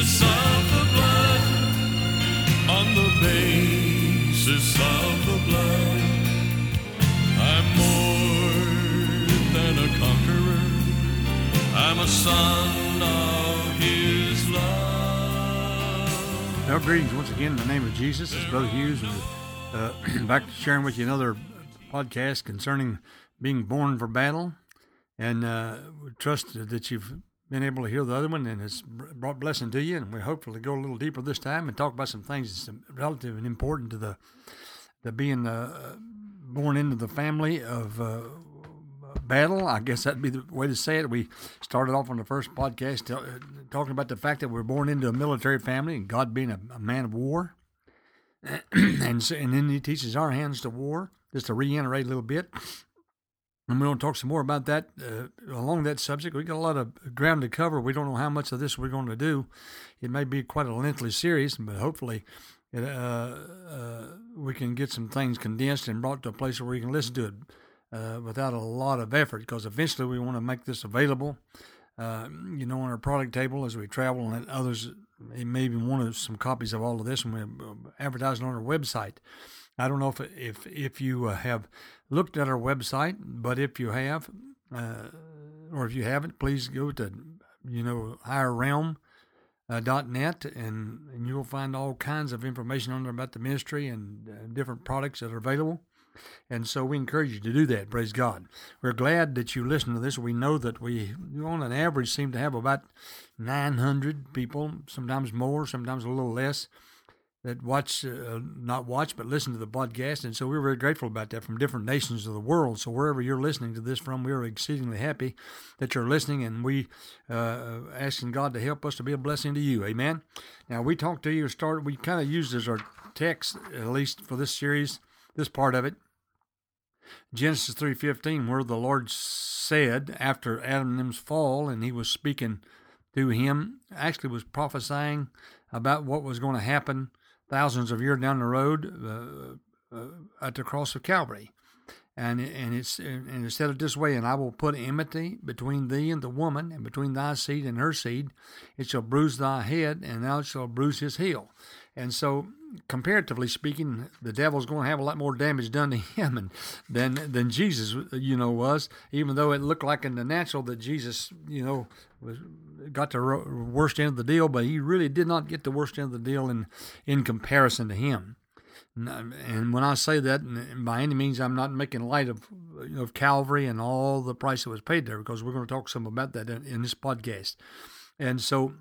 basis of the blood. On the basis of the blood. I'm more than a conqueror. I'm a son of his love. Well, greetings once again in the name of Jesus. It's Brother Hughes, and uh, back to sharing with you another podcast concerning being born for battle. And uh, trust that you've been able to hear the other one and it's brought blessing to you. And we hopefully go a little deeper this time and talk about some things that's relative and important to the, the being uh, born into the family of uh, battle. I guess that'd be the way to say it. We started off on the first podcast uh, talking about the fact that we're born into a military family and God being a, a man of war. and, and then he teaches our hands to war, just to reiterate a little bit. And we're going to talk some more about that uh, along that subject. We got a lot of ground to cover. We don't know how much of this we're going to do. It may be quite a lengthy series, but hopefully it, uh, uh, we can get some things condensed and brought to a place where you can listen to it uh, without a lot of effort. Because eventually we want to make this available, uh, you know, on our product table as we travel, and others may maybe want some copies of all of this, and we uh, advertise it on our website. I don't know if if if you have looked at our website, but if you have, uh, or if you haven't, please go to you know higher realm. Uh, and, and you'll find all kinds of information on there about the ministry and uh, different products that are available. And so we encourage you to do that. Praise God. We're glad that you listen to this. We know that we, on an average, seem to have about 900 people, sometimes more, sometimes a little less, that watch, uh, not watch, but listen to the podcast. And so we're very grateful about that from different nations of the world. So wherever you're listening to this from, we are exceedingly happy that you're listening and we uh, asking God to help us to be a blessing to you. Amen. Now we talked to you, started, we kind of used as our text, at least for this series, this part of it, Genesis 3.15, where the Lord said after Adam and Eve's fall, and he was speaking to him, actually was prophesying about what was going to happen thousands of years down the road uh, uh, at the cross of Calvary. And, and it's and it said it this way, and I will put enmity between thee and the woman, and between thy seed and her seed. It shall bruise thy head, and thou shalt bruise his heel. And so, comparatively speaking, the devil's going to have a lot more damage done to him and, than than Jesus, you know, was. Even though it looked like in the natural that Jesus, you know, was got the worst end of the deal, but he really did not get the worst end of the deal in in comparison to him. And when I say that, by any means, I'm not making light of you know, of Calvary and all the price that was paid there, because we're going to talk some about that in, in this podcast. And so,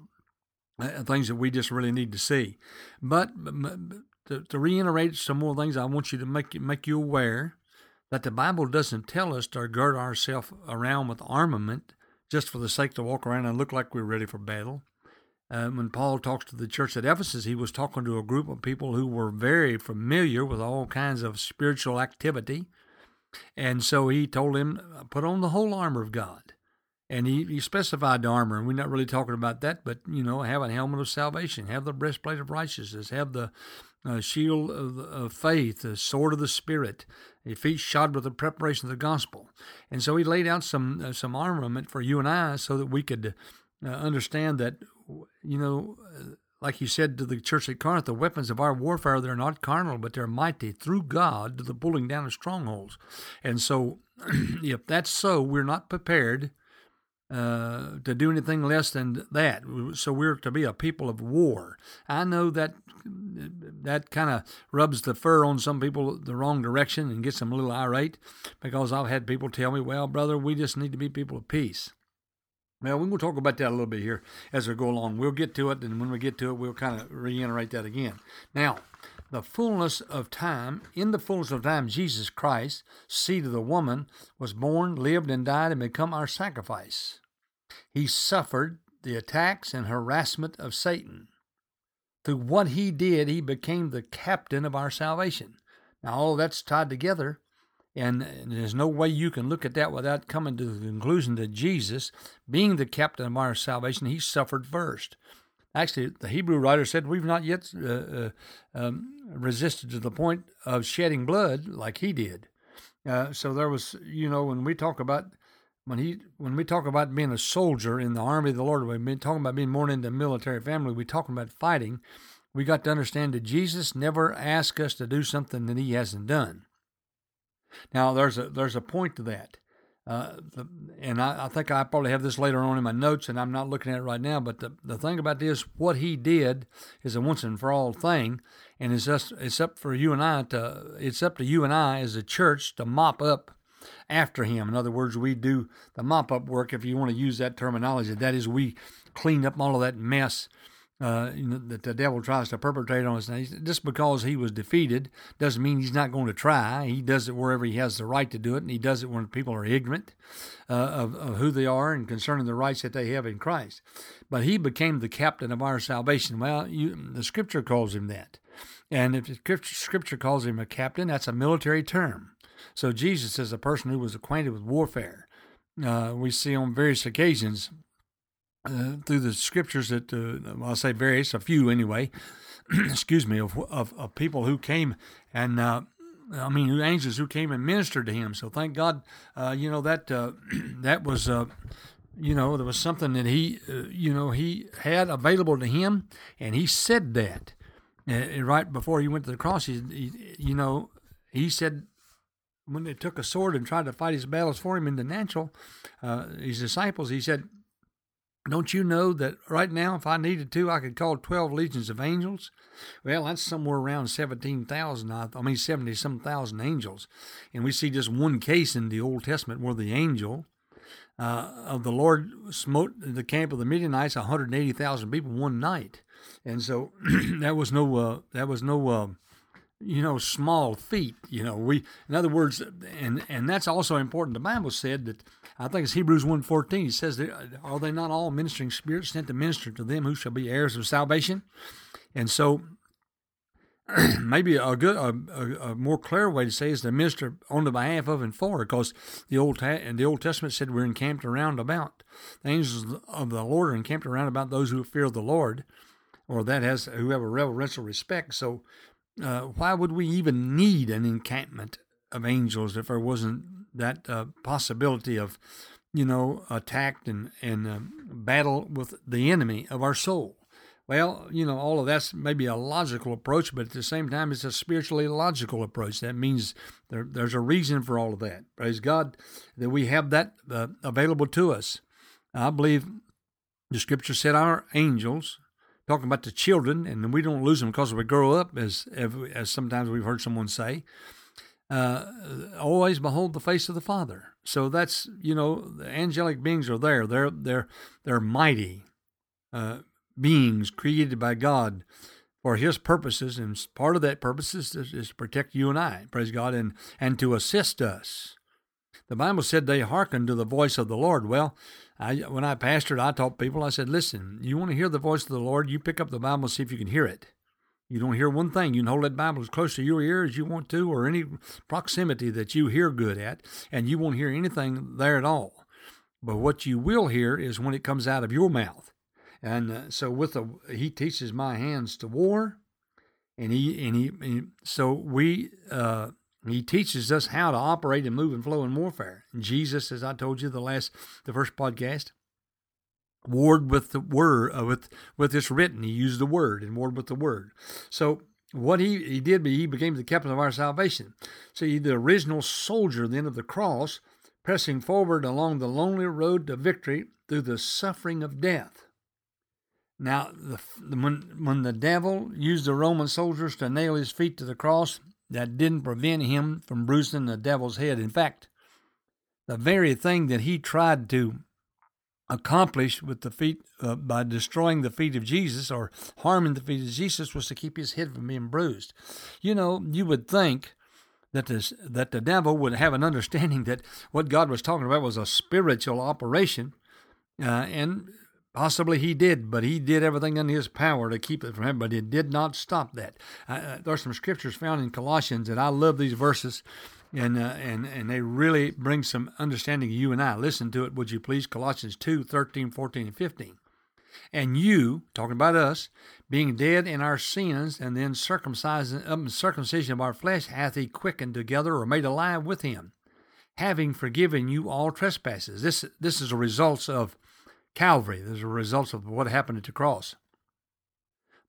uh, things that we just really need to see. But, to, to, reiterate some more things, I want you to make make you aware that the Bible doesn't tell us to gird ourselves around with armament just for the sake to walk around and look like we're ready for battle. Um, when Paul talks to the church at Ephesus, he was talking to a group of people who were very familiar with all kinds of spiritual activity. And so he told him, put on the whole armor of God. And he, he specified the armor, and we're not really talking about that, but, you know, have a helmet of salvation, have the breastplate of righteousness, have the uh, shield of, of, faith, the sword of the Spirit, your feet shod with the preparation of the gospel. And so he laid out some, uh, some armament for you and I so that we could uh, understand that you know, like he said to the church at Corinth, the weapons of our warfare, they're not carnal, but they're mighty through God to the pulling down of strongholds. And so, if that's so, we're not prepared uh, to do anything less than that. So we're to be a people of war. I know that that kind of rubs the fur on some people the wrong direction and gets them a little irate because I've had people tell me, well, brother, we just need to be people of peace. Well, we're going to talk about that a little bit here as we go along. We'll get to it, and when we get to it, we'll kind of reiterate that again. Now, the fullness of time, in the fullness of time, Jesus Christ, seed of the woman, was born, lived, and died, and become our sacrifice. He suffered the attacks and harassment of Satan. Through what he did, he became the captain of our salvation. Now, all that's tied together and there's no way you can look at that without coming to the conclusion that Jesus, being the captain of our salvation, he suffered first. Actually, the Hebrew writer said, We've not yet uh, uh, um, resisted to the point of shedding blood like he did. Uh, so there was, you know, when we talk about when he when we talk about being a soldier in the army of the Lord, we've been talking about being born into a military family. We're talking about fighting. We got to understand that Jesus never asked us to do something that He hasn't done. Now, there's a there's a point to that, uh, the, and I, I, think I probably have this later on in my notes, and I'm not looking at it right now. But the, the thing about this, what He did is a once and for all thing, and it's just it's up for you and I to it's up to you and I as a church to mop up after him. In other words, we do the mop up work, if you want to use that terminology. That is, we clean up all of that mess uh, you know, that the devil tries to perpetrate on us. Now, just because he was defeated doesn't mean he's not going to try. He does it wherever he has the right to do it, and he does it when people are ignorant uh, of, of who they are and concerning the rights that they have in Christ. But he became the captain of our salvation. Well, you, the Scripture calls him that. And if Scripture calls him a captain, that's a military term. So Jesus is a person who was acquainted with warfare. Uh, we see on various occasions uh, through the scriptures that uh, well, I'll say various, a few anyway. excuse me, of, of, of people who came and uh, I mean who angels who came and ministered to him. So thank God, uh, you know that uh, that was uh, you know there was something that he you know he had available to him, and he said that right before he went to the cross. He, he you know he said when they took a sword and tried to fight his battles for him in the natural, uh, his disciples, he said, Don't you know that right now, if I needed to, I could call 12 legions of angels? Well, that's somewhere around 17,000, I, I mean, 70 some thousand angels. And we see just one case in the Old Testament where the angel uh, of the Lord smote the camp of the Midianites, 180,000 people one night. And so that was no, uh, that was no, uh, you know, small feat. You know, we, in other words, and and that's also important. The Bible said that I think it's Hebrews 1.14. He says, that, uh, "Are they not all ministering spirits sent to minister to them who shall be heirs of salvation?" And so, maybe a good, a, a, more clear way to say is to minister on the behalf of and for, because the old and the Old Testament said we're encamped around about. The angels of the Lord are encamped around about those who fear the Lord, or that has who have a reverential respect. So uh, why would we even need an encampment of angels if there wasn't that uh, possibility of, you know, attack and, and uh, battle with the enemy of our soul? Well, you know, all of that's maybe a logical approach, but at the same time, it's a spiritually logical approach. That means there, there's a reason for all of that. Praise God that we have that uh, available to us. I believe the scripture said our angels talking about the children, and we don't lose them because we grow up, as as sometimes we've heard someone say. Uh, always behold the face of the Father. So that's you know the angelic beings are there. They're they're they're mighty uh, beings created by God for His purposes, and part of that purpose is, is to protect you and I. Praise God, and and to assist us. The Bible said they hearkened to the voice of the Lord. Well, I, when I pastored, I taught people, I said, listen, you want to hear the voice of the Lord, you pick up the Bible and see if you can hear it. You don't hear one thing. You can hold that Bible as close to your ear as you want to, or any proximity that you hear good at, and you won't hear anything there at all. But what you will hear is when it comes out of your mouth. And uh, so, with the, he teaches my hands to war, and he and he, and so we uh, he teaches us how to operate and move and flow in warfare. Jesus, as I told you the last, the first podcast, warred with the word, uh, with with this written. He used the word and warred with the word. So what he, he did, he became the captain of our salvation. So he, the original soldier then of the cross, pressing forward along the lonely road to victory through the suffering of death. Now, the, when, when the devil used the Roman soldiers to nail his feet to the cross, that didn't prevent him from bruising the devil's head. In fact, the very thing that he tried to accomplish with the feet uh, by destroying the feet of Jesus or harming the feet of Jesus was to keep his head from being bruised. You know, you would think that this that the devil would have an understanding that what God was talking about was a spiritual operation, uh, and Possibly he did, but he did everything in his power to keep it from him, but it did not stop that. Uh, uh there's some scriptures found in Colossians, and I love these verses, and, uh, and, and they really bring some understanding to you and I. Listen to it, would you please? Colossians 2 13, 14, and 15. And you, talking about us, being dead in our sins, and then circumcision, um, circumcision of our flesh, hath he quickened together or made alive with him having forgiven you all trespasses. This, this is a result of Calvary. Is a result of what happened at the cross.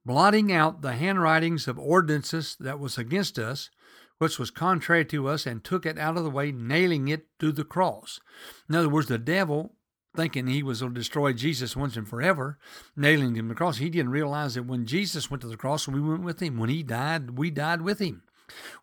Blotting out the handwritings of ordinances that was against us, which was contrary to us, and took it out of the way, nailing it to the cross. In other words, the devil, thinking he was going to destroy Jesus once and forever, nailing him to the cross, he didn't realize that when Jesus went to the cross, we went with him. When he died, we died with him.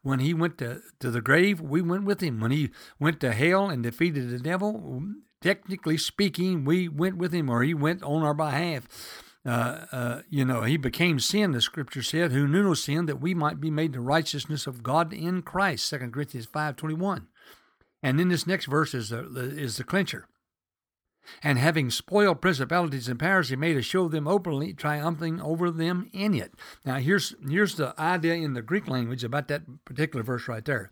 When he went to, to the grave, we went with him. When he went to hell and defeated the devil, technically speaking, we went with him or he went on our behalf. Uh, uh, you know, he became sin, the scripture said, who knew no sin, that we might be made the righteousness of God in Christ, 2 Corinthians 5.21. And then this next verse is the, is the clincher. And having spoiled principalities and powers, he made a show of them openly, triumphing over them in it. Now, here's here's the idea in the Greek language about that particular verse right there.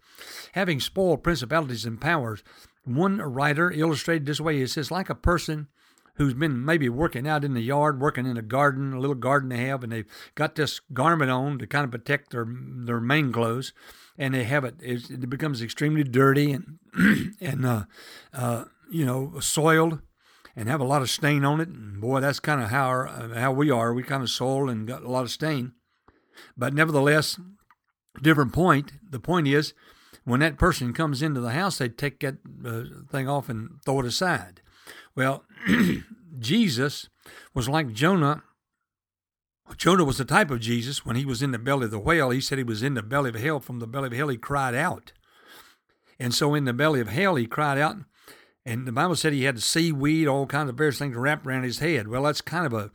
Having spoiled principalities and powers, one writer illustrated this way. He says, like a person who's been maybe working out in the yard, working in a garden, a little garden they have, and they've got this garment on to kind of protect their their main clothes, and they have it. It becomes extremely dirty and and uh, uh, you know soiled and have a lot of stain on it. And boy, that's kind of how our, how we are. We kind of soiled and got a lot of stain. But nevertheless, different point. The point is, when that person comes into the house, they take that uh, thing off and throw it aside. Well, Jesus was like Jonah. Jonah was the type of Jesus. When he was in the belly of the whale, he said he was in the belly of hell. From the belly of hell, he cried out. And so in the belly of hell, he cried out. And the Bible said he had seaweed, all kinds of various things wrapped around his head. Well, that's kind of a,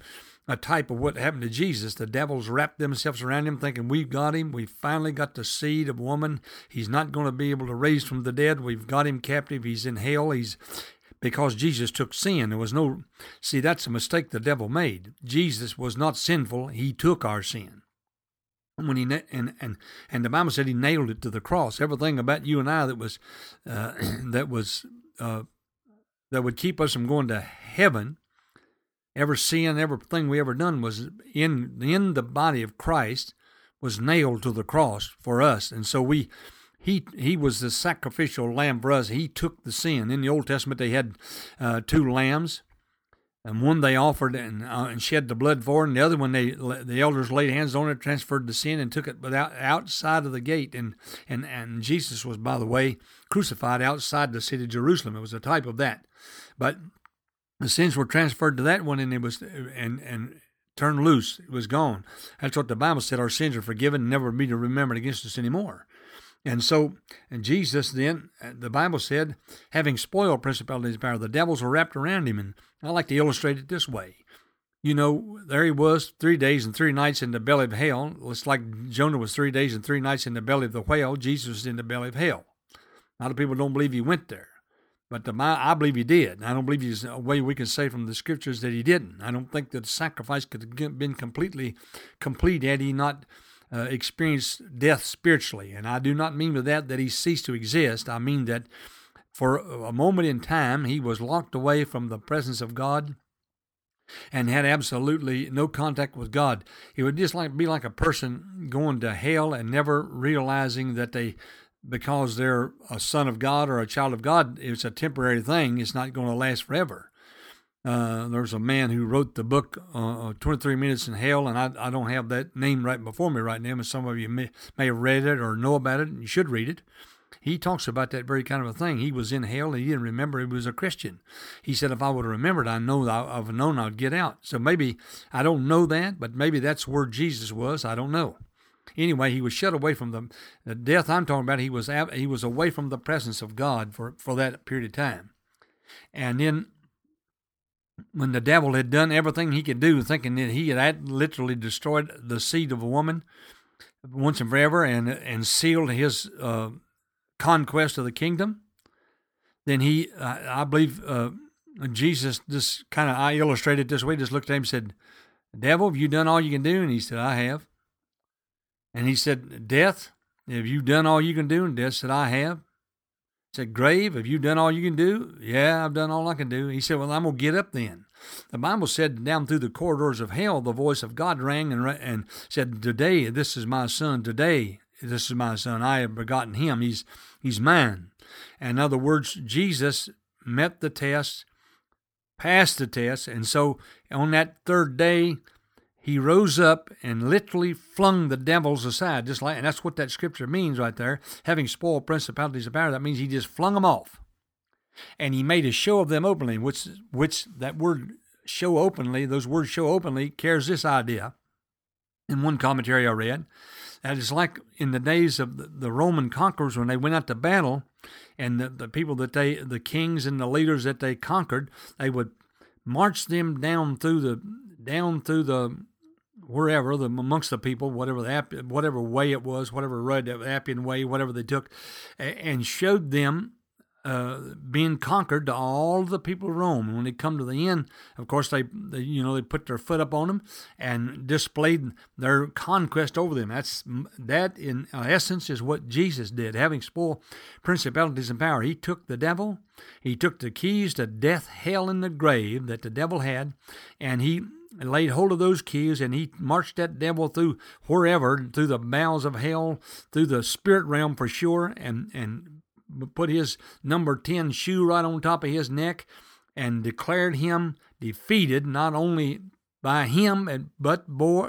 a type of what happened to Jesus. The devils wrapped themselves around him, thinking, We've got him. We finally got the seed of woman. He's not going to be able to raise from the dead. We've got him captive. He's in hell. He's because Jesus took sin. There was no see, that's a mistake the devil made. Jesus was not sinful, he took our sin. When he and and and the Bible said he nailed it to the cross. Everything about you and I that was uh, that was uh, that would keep us from going to heaven. Ever sin, everything we ever done was in in the body of Christ was nailed to the cross for us, and so we he he was the sacrificial lamb for us. He took the sin. In the Old Testament, they had uh, two lambs, and one they offered and, uh, and shed the blood for, and the other one they the elders laid hands on it, transferred the sin, and took it without outside of the gate. And and and Jesus was, by the way, crucified outside the city of Jerusalem. It was a type of that. But the sins were transferred to that one, and it was and and turned loose. It was gone. That's what the Bible said. Our sins are forgiven, and never be remembered against us anymore. And so, and Jesus then, the Bible said, having spoiled principalities and power, the devils were wrapped around him. And I like to illustrate it this way. You know, there he was, three days and three nights in the belly of hell. It's like Jonah was three days and three nights in the belly of the whale. Jesus was in the belly of hell. A lot of people don't believe he went there. But the, I believe he did. I don't believe there's a way we can say from the scriptures that he didn't. I don't think that the sacrifice could have been completely complete had he not uh, experienced death spiritually. And I do not mean with that that he ceased to exist. I mean that for a moment in time he was locked away from the presence of God and had absolutely no contact with God. It would just like be like a person going to hell and never realizing that they because they're a son of God or a child of God, it's a temporary thing. It's not going to last forever. Uh, there's a man who wrote the book uh, uh 23 Minutes in Hell, and I, I don't have that name right before me right now, but some of you may, may have read it or know about it, and you should read it. He talks about that very kind of a thing. He was in hell and he didn't remember he was a Christian. He said, if I would have remembered, I know I've known I'd get out. So maybe I don't know that, but maybe that's where Jesus was. I don't know. Anyway, he was shut away from the, the death I'm talking about. He was he was away from the presence of God for, for that period of time. And then when the devil had done everything he could do, thinking that he had literally destroyed the seed of a woman once and forever and, and sealed his uh, conquest of the kingdom, then he, I believe, uh, Jesus just kind of, I illustrated this way, just looked at him and said, Devil, have you done all you can do? And he said, I have. And he said, Death, have you done all you can do? And death said, I have. He said, Grave, have you done all you can do? Yeah, I've done all I can do. He said, Well, I'm going to get up then. The Bible said, Down through the corridors of hell, the voice of God rang and, and said, Today, this is my son. Today this is my son. I have begotten him. He's he's mine. And in other words, Jesus met the test, passed the test, and so on that third day, he rose up and literally flung the devils aside, just like, and that's what that scripture means right there. Having spoiled principalities of power, that means he just flung them off, and he made a show of them openly. Which, which that word "show openly," those words "show openly" carries this idea. In one commentary I read, that it's like in the days of the, the Roman conquerors when they went out to battle, and the, the people that they, the kings and the leaders that they conquered, they would march them down through the down through the wherever the amongst the people, whatever the whatever way it was, whatever road, the Appian way, whatever they took, and showed them uh, being conquered to all the people of Rome. And when they come to the end, of course, they, they, you know they put their foot up on them and displayed their conquest over them. That's that in essence is what Jesus did, having spoiled principalities and power. He took the devil, he took the keys to death, hell, and the grave that the devil had, and he laid hold of those keys and he marched that devil through wherever, through the bowels of hell, through the spirit realm for sure, and and put his number 10 shoe right on top of his neck and declared him defeated not only by him but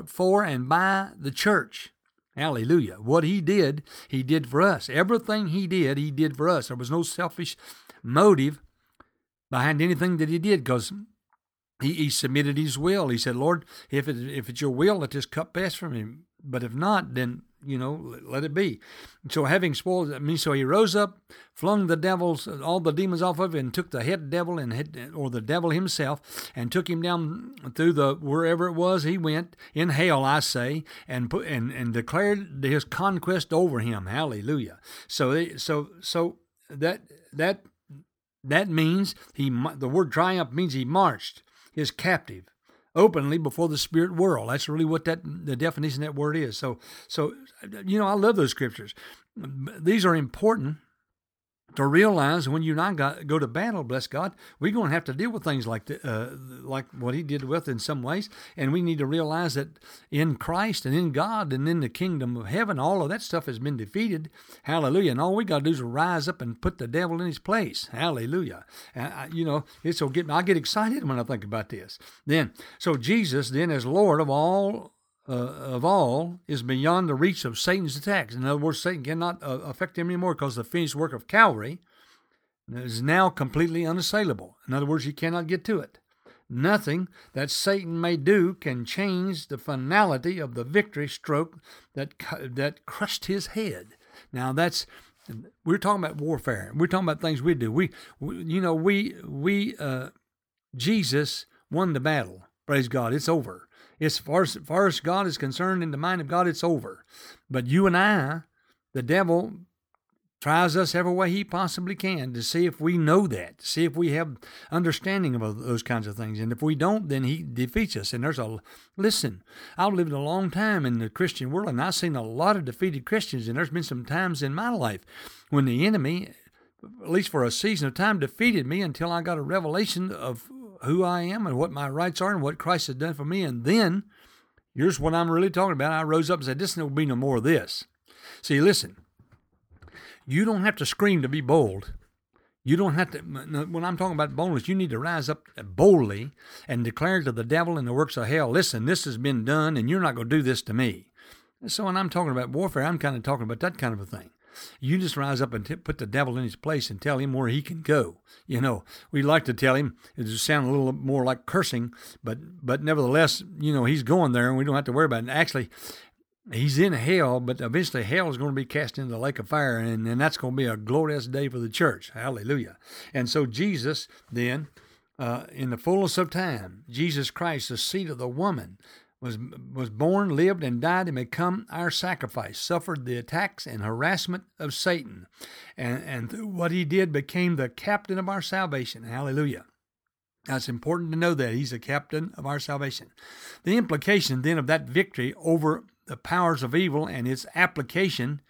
for and by the church. Hallelujah. What he did, he did for us. Everything he did, he did for us. There was no selfish motive behind anything that he did because he, he submitted his will. He said, Lord, if, it, if it's your will, let this cup pass from me. But if not, then you know, let it be. So having spoiled, I mean, so he rose up, flung the devils, all the demons off of him, and took the head devil and head, or the devil himself, and took him down through the wherever it was he went in hell, I say, and put and and declared his conquest over him. Hallelujah. So so so that that that means he the word triumph means he marched his captive openly before the spirit world. That's really what that the definition of that word is. So so you know I love those scriptures. These are important to realize when you and I got, go to battle, bless God, we're going to have to deal with things like the, uh, like what He did with in some ways, and we need to realize that in Christ and in God and in the kingdom of heaven, all of that stuff has been defeated. Hallelujah! And all we got to do is rise up and put the devil in his place. Hallelujah! I, you know, it's so get I get excited when I think about this. Then, so Jesus, then as Lord of all uh, of all is beyond the reach of Satan's attacks. In other words, Satan cannot uh, affect him anymore because the finished work of Calvary is now completely unassailable. In other words, he cannot get to it. Nothing that Satan may do can change the finality of the victory stroke that that crushed his head. Now that's we're talking about warfare. We're talking about things we do. We, we you know, we we uh, Jesus won the battle. Praise God. It's over. As far as, far as God is concerned, in the mind of God, it's over. But you and I, the devil tries us every way he possibly can to see if we know that, to see if we have understanding of those kinds of things. And if we don't, then he defeats us. And there's a listen. I've lived a long time in the Christian world, and I've seen a lot of defeated Christians. And there's been some times in my life when the enemy, at least for a season of time, defeated me until I got a revelation of who I am and what my rights are and what Christ has done for me. And then, here's what I'm really talking about. I rose up and said, This will be no more of this. See, listen, you don't have to scream to be bold. You don't have to, when I'm talking about boldness, you need to rise up boldly and declare to the devil and the works of hell, listen, this has been done and you're not going to do this to me. So when I'm talking about warfare, I'm kind of talking about that kind of a thing. You just rise up and t- put the devil in his place and tell him where he can go. You know, we like to tell him it just sound a little more like cursing, but but nevertheless, you know, he's going there and we don't have to worry about it. And actually, he's in hell, but eventually hell is going to be cast into the lake of fire, and, and that's going to be a glorious day for the church. Hallelujah. And so Jesus then, uh, in the fullness of time, Jesus Christ, the seed of the woman, was was born, lived, and died, and become our sacrifice, suffered the attacks and harassment of Satan, and, and through what he did became the captain of our salvation. Hallelujah. Now it's important to know that he's the captain of our salvation. The implication then of that victory over the powers of evil and its application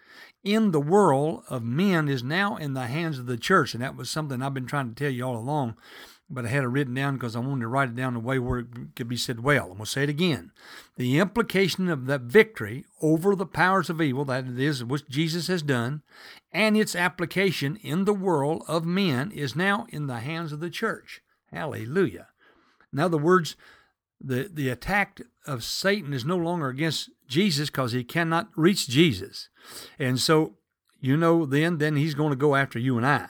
in the world of men is now in the hands of the church, and that was something I've been trying to tell you all along but I had it written down because I wanted to write it down the way where it could be said well. I'm going to say it again. The implication of that victory over the powers of evil, that is what Jesus has done, and its application in the world of men is now in the hands of the church. Hallelujah. In other words, the, the attack of Satan is no longer against Jesus because he cannot reach Jesus. And so, you know, then, then he's going to go after you and I.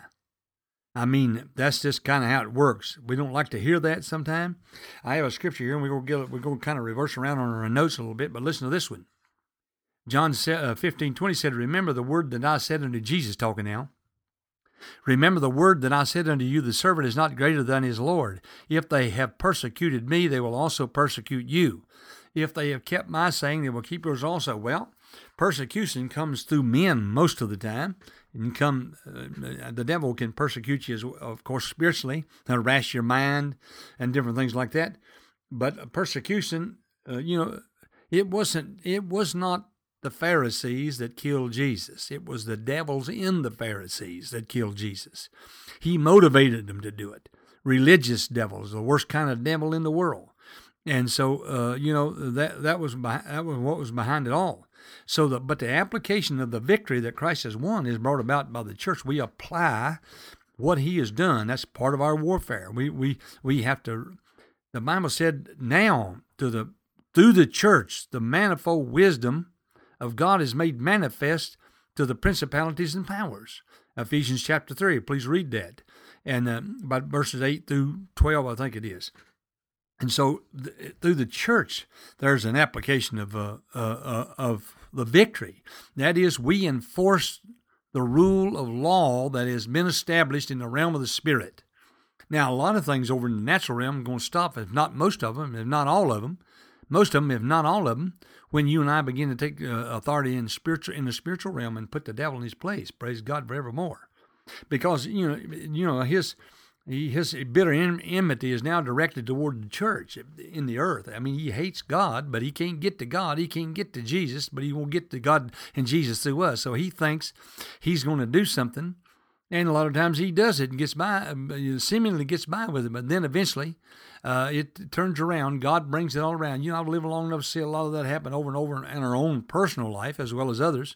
I mean, that's just kind of how it works. We don't like to hear that sometimes. I have a scripture here, and we're going to, we're going to kind of reverse around on our notes a little bit, but listen to this one. John uh, 15, 20 said, Remember the word that I said unto Jesus, talking now. Remember the word that I said unto you, the servant is not greater than his Lord. If they have persecuted me, they will also persecute you. If they have kept my saying, they will keep yours also. Well, persecution comes through men most of the time. And come, uh, the devil can persecute you, as, of course, spiritually, harass your mind, and different things like that. But persecution, uh, you know, it wasn't. It was not the Pharisees that killed Jesus. It was the devils in the Pharisees that killed Jesus. He motivated them to do it. Religious devils, the worst kind of devil in the world. And so, uh, you know, that that was that was what was behind it all. So, the, but the application of the victory that Christ has won is brought about by the church. We apply what He has done. That's part of our warfare. We we we have to. The Bible said, "Now to the through the church, the manifold wisdom of God is made manifest to the principalities and powers." Ephesians chapter three. Please read that, and uh, about verses eight through twelve, I think it is. And so, th- through the church, there's an application of uh, uh, uh, of the victory. That is, we enforce the rule of law that has been established in the realm of the spirit. Now, a lot of things over in the natural realm are going to stop, if not most of them, if not all of them, most of them, if not all of them, when you and I begin to take uh, authority in spiritual in the spiritual realm and put the devil in his place. Praise God forevermore, because you know, you know his his bitter enmity is now directed toward the church in the earth. I mean, he hates God, but he can't get to God. He can't get to Jesus, but he will get to God and Jesus through us. So he thinks he's going to do something, and a lot of times he does it and gets by, uh, seemingly gets by with it. But then eventually, uh, it turns around. God brings it all around. You know, I've lived long enough to see a lot of that happen over and over in our own personal life as well as others.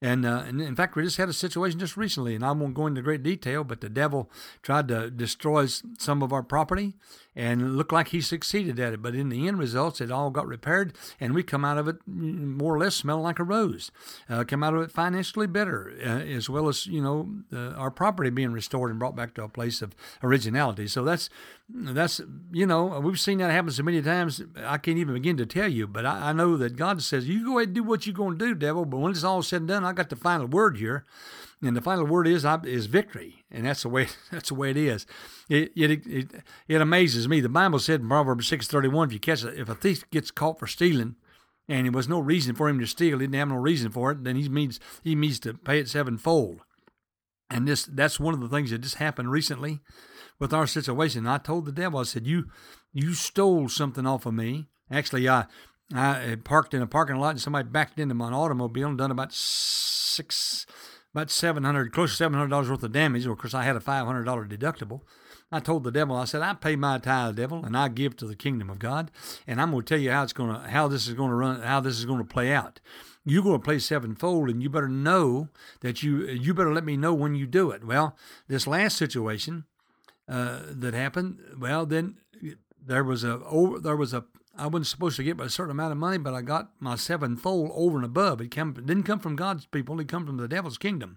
And, uh, and in fact, we just had a situation just recently, and I won't go into great detail, but the devil tried to destroy some of our property, and it looked like he succeeded at it. But in the end results, it all got repaired, and we come out of it more or less smelling like a rose. Uh, come out of it financially better, uh, as well as you know uh, our property being restored and brought back to a place of originality. So that's that's you know we've seen that happen so many times i can't even begin to tell you but i, I know that god says you go ahead and do what you're going to do devil but when it's all said and done i got the final word here. And the final word is is victory. And that's the way that's the way it is. It it, it, it amazes me. The bible said in proverbs 6.31 if you catch if a thief gets caught for stealing and there was no reason for him to steal he didn't have no reason for it then he means he means to pay it sevenfold. And this that's one of the things that just happened recently with our situation. I told the devil, I said, "You, you stole something off of me." Actually, I, I uh, parked in a parking lot and somebody backed into my automobile and done about six, about seven hundred, close to seven hundred dollars worth of damage. Of course, I had a five hundred dollar deductible. I told the devil, I said, I pay my tithe, devil, and I give to the kingdom of God, and I'm going to tell you how it's going to, how this is going to run, how this is going to play out you're going to play sevenfold and you better know that you you better let me know when you do it well this last situation uh, that happened, well, then there was a over, there was a I wasn't supposed to get a certain amount of money, but I got my sevenfold over and above. It, came, it didn't come from God's people; it come from the devil's kingdom,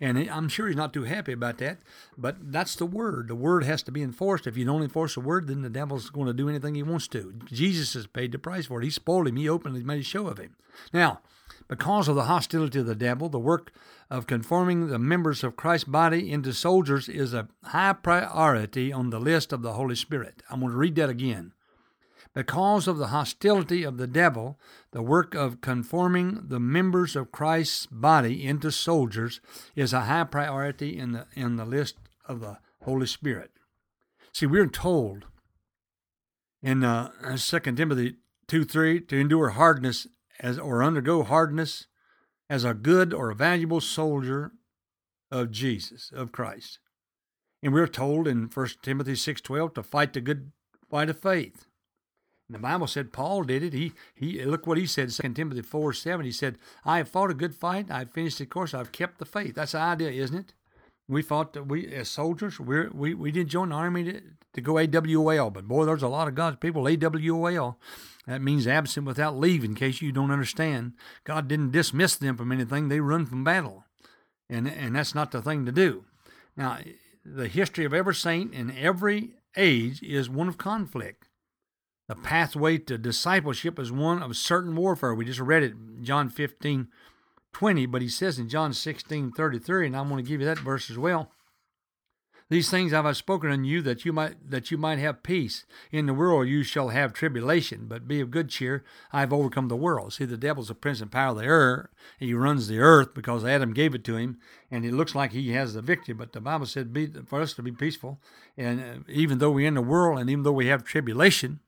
and I'm sure he's not too happy about that. But that's the word. The word has to be enforced. If you don't enforce the word, then the devil's going to do anything he wants to. Jesus has paid the price for it. He spoiled him. He openly made a show of him. Now, because of the hostility of the devil, the work of conforming the members of Christ's body into soldiers is a high priority on the list of the Holy Spirit. I'm going to read that again. Because of the hostility of the devil, the work of conforming the members of Christ's body into soldiers is a high priority in the, in the list of the Holy Spirit. See, we're told in uh, 2 Timothy 2 3 to endure hardness as or undergo hardness as a good or a valuable soldier of Jesus, of Christ. And we're told in 1 Timothy 6.12 to fight the good fight of faith. And the Bible said Paul did it. He he look what he said, 2 Timothy 4 7. He said, I have fought a good fight, I've finished the course, I've kept the faith. That's the idea, isn't it? We fought we as soldiers, we we we didn't join the army to, to go AWOL, but boy, there's a lot of God's people AWOL. That means absent without leave, in case you don't understand. God didn't dismiss them from anything, they run from battle. And and that's not the thing to do. Now, the history of every saint in every age is one of conflict. The pathway to discipleship is one of certain warfare. We just read it, John 15, 20, but he says in John 16, 33, and I'm going to give you that verse as well. These things have I spoken unto you that you might that you might have peace. In the world you shall have tribulation, but be of good cheer. I have overcome the world. See, the devil's the prince and power of the earth. He runs the earth because Adam gave it to him, and it looks like he has the victory. But the Bible said be, for us to be peaceful, and uh, even though we're in the world, and even though we have tribulation,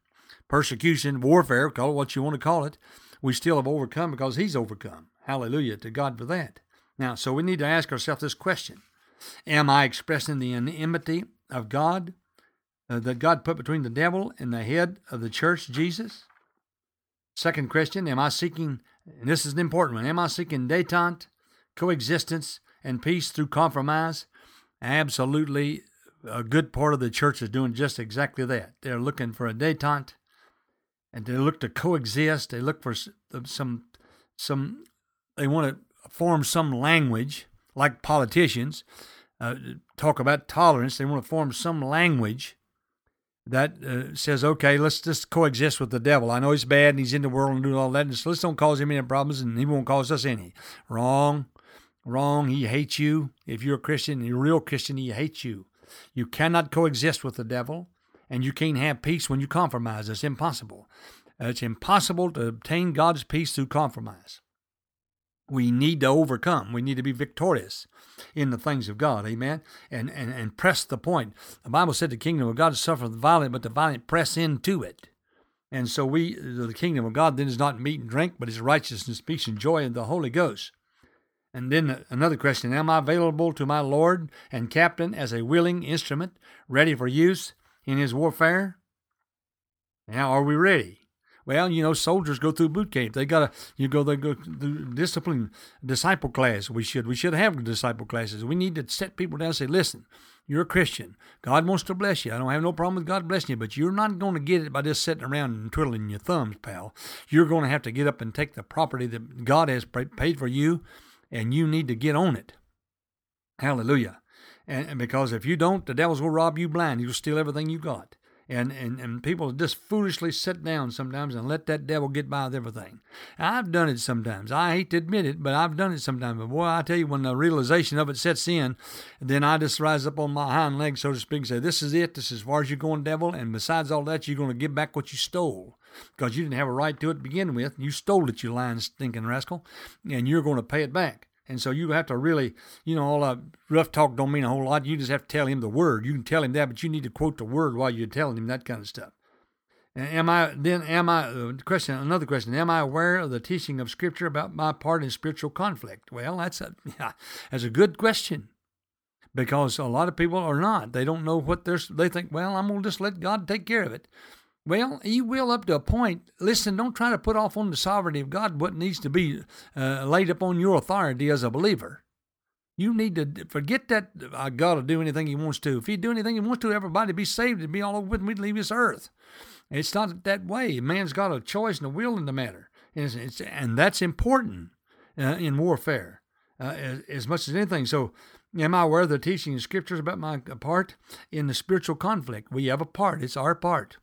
persecution, warfare, call it what you want to call it, we still have overcome because He's overcome. Hallelujah to God for that. Now, so we need to ask ourselves this question Am I expressing the enmity of God uh, that God put between the devil and the head of the church, Jesus? Second question Am I seeking, and this is an important one, am I seeking detente, coexistence, and peace through compromise? Absolutely, a good part of the church is doing just exactly that. They're looking for a detente, and they look to coexist. They look for some, some, they want to form some language like politicians uh, talk about tolerance. They want to form some language that uh, says, okay, let's just coexist with the devil. I know he's bad and he's in the world and doing all that, and so let's don't cause him any problems and he won't cause us any. Wrong. Wrong. He hates you. If you're a Christian, you're a real Christian, he hates you. You cannot coexist with the devil, and you can't have peace when you compromise. It's impossible. It's impossible to obtain God's peace through compromise. We need to overcome. We need to be victorious in the things of God. Amen. And, and, and press the point. The Bible said the kingdom of God suffereth the violent, but the violent press into it. And so we, the kingdom of God then is not meat and drink, but is righteousness, peace, and joy in the Holy Ghost. And then another question Am I available to my Lord and Captain as a willing instrument, ready for use in his warfare? Now, are we ready? Well, you know, soldiers go through boot camp. They gotta you go they go through discipline disciple class. We should we should have disciple classes. We need to set people down and say, listen, you're a Christian. God wants to bless you. I don't have no problem with God blessing you, but you're not going to get it by just sitting around and twiddling your thumbs, pal. You're going to have to get up and take the property that God has paid for you, and you need to get on it. Hallelujah. And, and because if you don't, the devil's will rob you blind. He'll steal everything you got. And, and, and people just foolishly sit down sometimes and let that devil get by with everything. I've done it sometimes. I hate to admit it, but I've done it sometimes. But boy, I tell you, when the realization of it sets in, then I just rise up on my hind legs, so to speak, and say, This is it. This is as far as you're going, devil. And besides all that, you're going to give back what you stole because you didn't have a right to it to begin with. You stole it, you lying, stinking rascal, and you're going to pay it back. And so you have to really, you know, all that rough talk don't mean a whole lot. You just have to tell him the word. You can tell him that, but you need to quote the word while you're telling him that kind of stuff. And Am I then? Am I? Uh, question. Another question. Am I aware of the teaching of Scripture about my part in spiritual conflict? Well, that's a yeah, that's a good question because a lot of people are not. They don't know what they're. They think, well, I'm gonna just let God take care of it. Well, He will up to a point. Listen, don't try to put off on the sovereignty of God what needs to be uh, laid upon your authority as a believer. You need to forget that uh, God will do anything He wants to. If He do anything He wants to, everybody be saved and be all over with to leave this earth. It's not that way. Man's got a choice and a will in the matter, and, it's, it's, and that's important uh, in warfare uh, as, as much as anything. So, am I aware of the teaching in scriptures about my part in the spiritual conflict? We have a part. It's our part.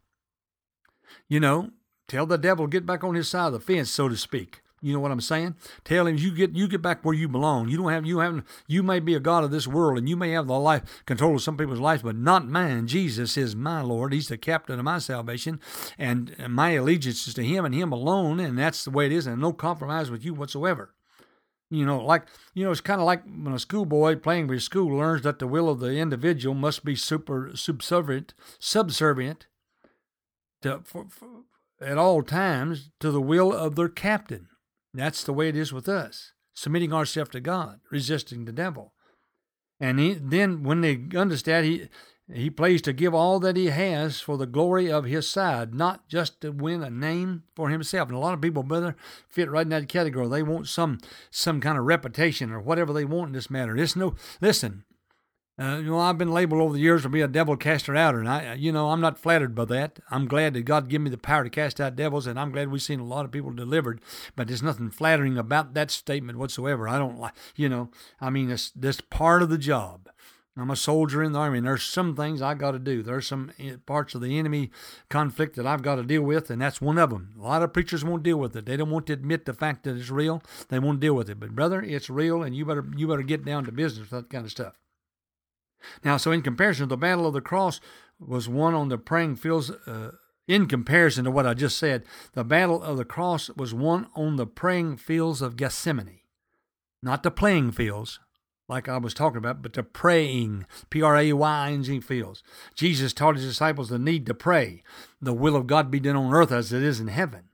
You know, tell the devil get back on his side of the fence, so to speak. You know what I'm saying? Tell him you get you get back where you belong. You don't have you haven't you may be a god of this world and you may have the life control of some people's lives, but not mine. Jesus is my Lord. He's the captain of my salvation, and my allegiance is to Him and Him alone, and that's the way it is, and no compromise with you whatsoever. You know, like you know, it's kind of like when a schoolboy playing with school learns that the will of the individual must be super subservient, subservient to, for, for, at all times to the will of their captain. That's the way it is with us, submitting ourselves to God, resisting the devil. And he, then when they understand, he he plays to give all that he has for the glory of his side, not just to win a name for himself. And a lot of people, brother, fit right in that category. They want some some kind of reputation or whatever they want in this matter. It's no listen. Uh, you know, I've been labeled over the years to be a devil caster outer, and I, you know, I'm not flattered by that. I'm glad that God gave me the power to cast out devils, and I'm glad we've seen a lot of people delivered. But there's nothing flattering about that statement whatsoever. I don't like, you know, I mean, it's this part of the job. I'm a soldier in the army, and there's some things I got to do. There's some eh, parts of the enemy conflict that I've got to deal with, and that's one of them. A lot of preachers won't deal with it. They don't want to admit the fact that it's real. They won't deal with it. But brother, it's real, and you better you better get down to business with that kind of stuff. Now, so in comparison, the battle of the cross was won on the praying fields. Uh, in comparison to what I just said, the battle of the cross was won on the praying fields of Gethsemane, not the playing fields, like I was talking about, but the praying, P R A Y N G fields. Jesus taught his disciples the need to pray, the will of God be done on earth as it is in heaven.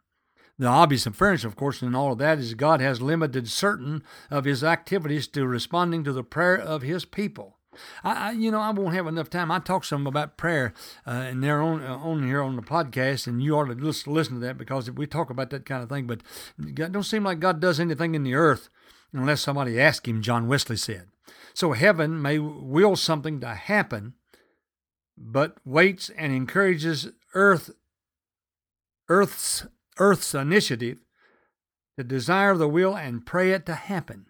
The obvious inference, of course, in all of that is God has limited certain of his activities to responding to the prayer of his people. I, I you know, I won't have enough time. I talk some about prayer, uh, and they're on uh, on here on the podcast, and you ought to listen, listen to that because we talk about that kind of thing. But it don't seem like God does anything in the earth unless somebody asks him, John Wesley said. So heaven may will something to happen, but waits and encourages earth earth's earth's initiative to desire the will and pray it to happen.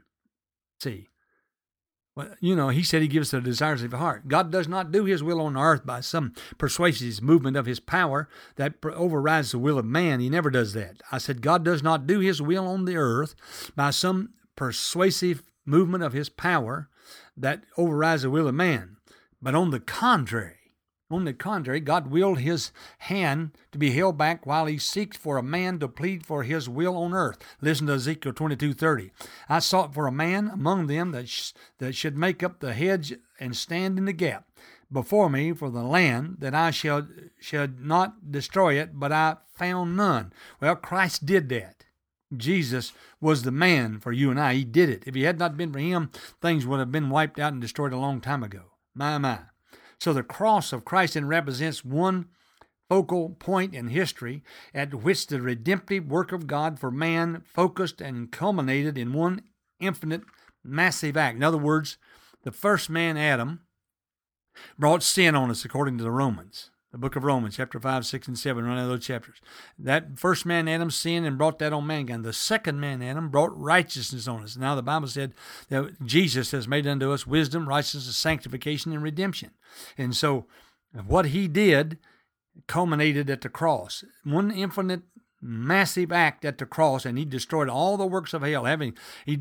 See. Well, you know, he said he gives the desires of the heart. God does not do his will on earth by some persuasive movement of his power that overrides the will of man. He never does that. I said, God does not do his will on the earth by some persuasive movement of his power that overrides the will of man. But on the contrary, on the contrary, God willed his hand to be held back while he seeks for a man to plead for his will on earth. Listen to Ezekiel 22:30. I sought for a man among them that, sh- that should make up the hedge and stand in the gap before me for the land that I shall should not destroy it, but I found none. Well, Christ did that. Jesus was the man for you and I. He did it. If he had not been for him, things would have been wiped out and destroyed a long time ago. My, my. So the cross of Christ then represents one focal point in history at which the redemptive work of God for man focused and culminated in one infinite, massive act. In other words, the first man, Adam, brought sin on us according to the Romans the book of Romans, chapter 5, 6, and 7, run out of those chapters. That first man, Adam, sinned and brought that on mankind. The second man, Adam, brought righteousness on us. Now, the Bible said that Jesus has made unto us wisdom, righteousness, sanctification, and redemption. And so, what he did culminated at the cross. One infinite, massive act at the cross, and he destroyed all the works of hell. Having he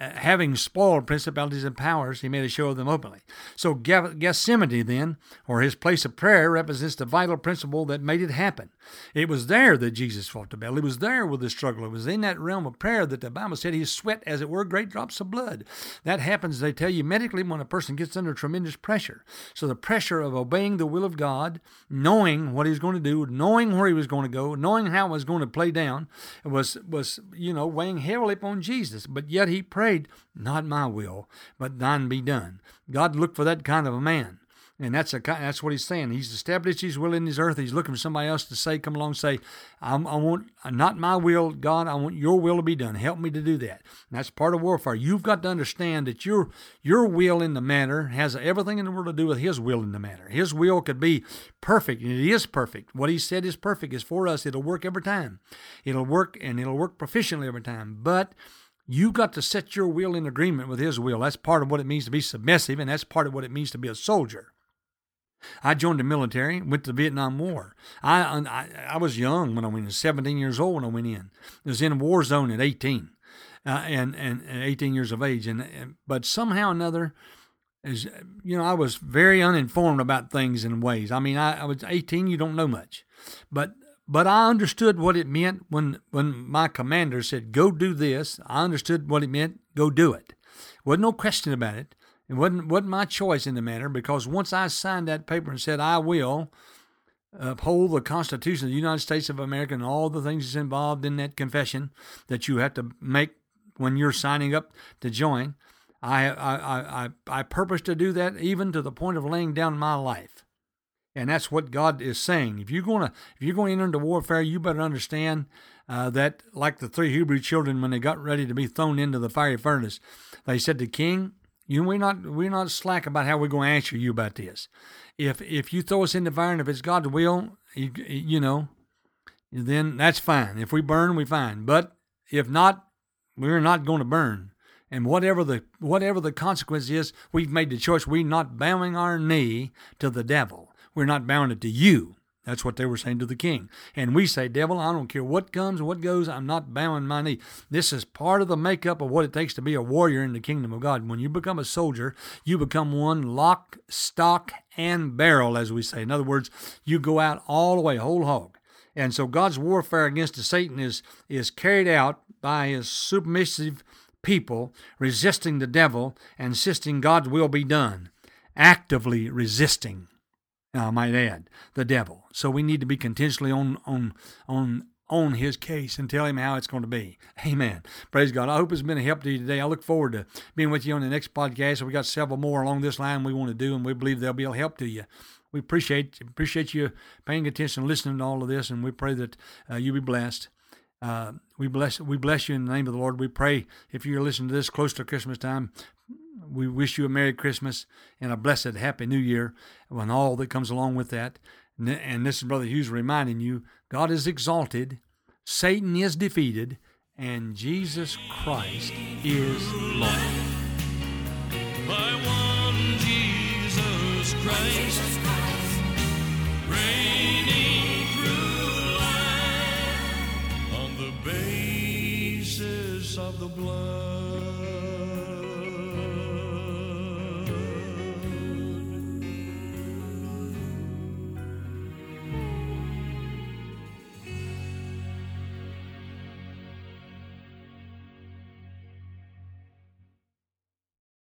Uh, having spoiled principalities and powers, he made a show of them openly. So Gethsemane, then, or his place of prayer, represents the vital principle that made it happen. It was there that Jesus fought the battle. It was there with the struggle. It was in that realm of prayer that the Bible said he sweat, as it were, great drops of blood. That happens, they tell you, medically when a person gets under tremendous pressure. So the pressure of obeying the will of God, knowing what he was going to do, knowing where he was going to go, knowing how it was going to play down, was was you know weighing heavily upon Jesus. But yet he prayed prayed, Not my will, but thine be done. God looked for that kind of a man. And that's a that's what he's saying. He's established his will in his earth. He's looking for somebody else to say, come along, say, I want not my will, God. I want your will to be done. Help me to do that. And that's part of warfare. You've got to understand that your your will in the matter has everything in the world to do with His will in the matter. His will could be perfect, and it is perfect. What He said is perfect. Is for us. It'll work every time. It'll work, and it'll work proficiently every time. But you got to set your will in agreement with his will. That's part of what it means to be submissive, and that's part of what it means to be a soldier. I joined the military, went to the Vietnam War. I, I, I was young when I went in, 17 years old when I went in. I was in a war zone at 18, uh, and, and, and 18 years of age. And, and but somehow or another, as you know, I was very uninformed about things in ways. I mean, I, I was 18. You don't know much, but but I understood what it meant when, when my commander said, go do this. I understood what it meant, go do it. Wasn't no question about it. It wasn't, wasn't my choice in the matter because once I signed that paper and said, I will uphold the Constitution of the United States of America and all the things that's involved in that confession that you have to make when you're signing up to join, I, I, I, I purpose to do that even to the point of laying down my life. And that's what God is saying. If you're going to if you're to enter into warfare, you better understand uh, that, like the three Hebrew children when they got ready to be thrown into the fiery furnace, they said to King, "You we're not we're not slack about how we're going to answer you about this. If if you throw us in the fire and if it's God's will, you, you know, then that's fine. If we burn, we fine. But if not, we're not going to burn." And whatever the whatever the consequence is, we've made the choice. We're not bowing our knee to the devil. We're not it to you. That's what they were saying to the king. And we say, Devil, I don't care what comes, what goes, I'm not bowing my knee. This is part of the makeup of what it takes to be a warrior in the kingdom of God. When you become a soldier, you become one lock, stock, and barrel, as we say. In other words, you go out all the way, whole hog. And so God's warfare against Satan is, is carried out by his submissive people resisting the devil and insisting God's will be done, actively resisting. I might add, the devil. So we need to be continually on on on on his case and tell him how it's going to be. Amen. Praise God. I hope it's been a help to you today. I look forward to being with you on the next podcast. We got several more along this line we want to do, and we believe they'll be a help to you. We appreciate appreciate you paying attention, and listening to all of this, and we pray that uh, you be blessed. Uh, we bless we bless you in the name of the Lord. We pray if you're listening to this close to Christmas time, we wish you a Merry Christmas and a blessed Happy New Year and all that comes along with that. And this is Brother Hughes reminding you God is exalted, Satan is defeated, and Jesus Christ is Lord. By one Jesus Christ, of the blood.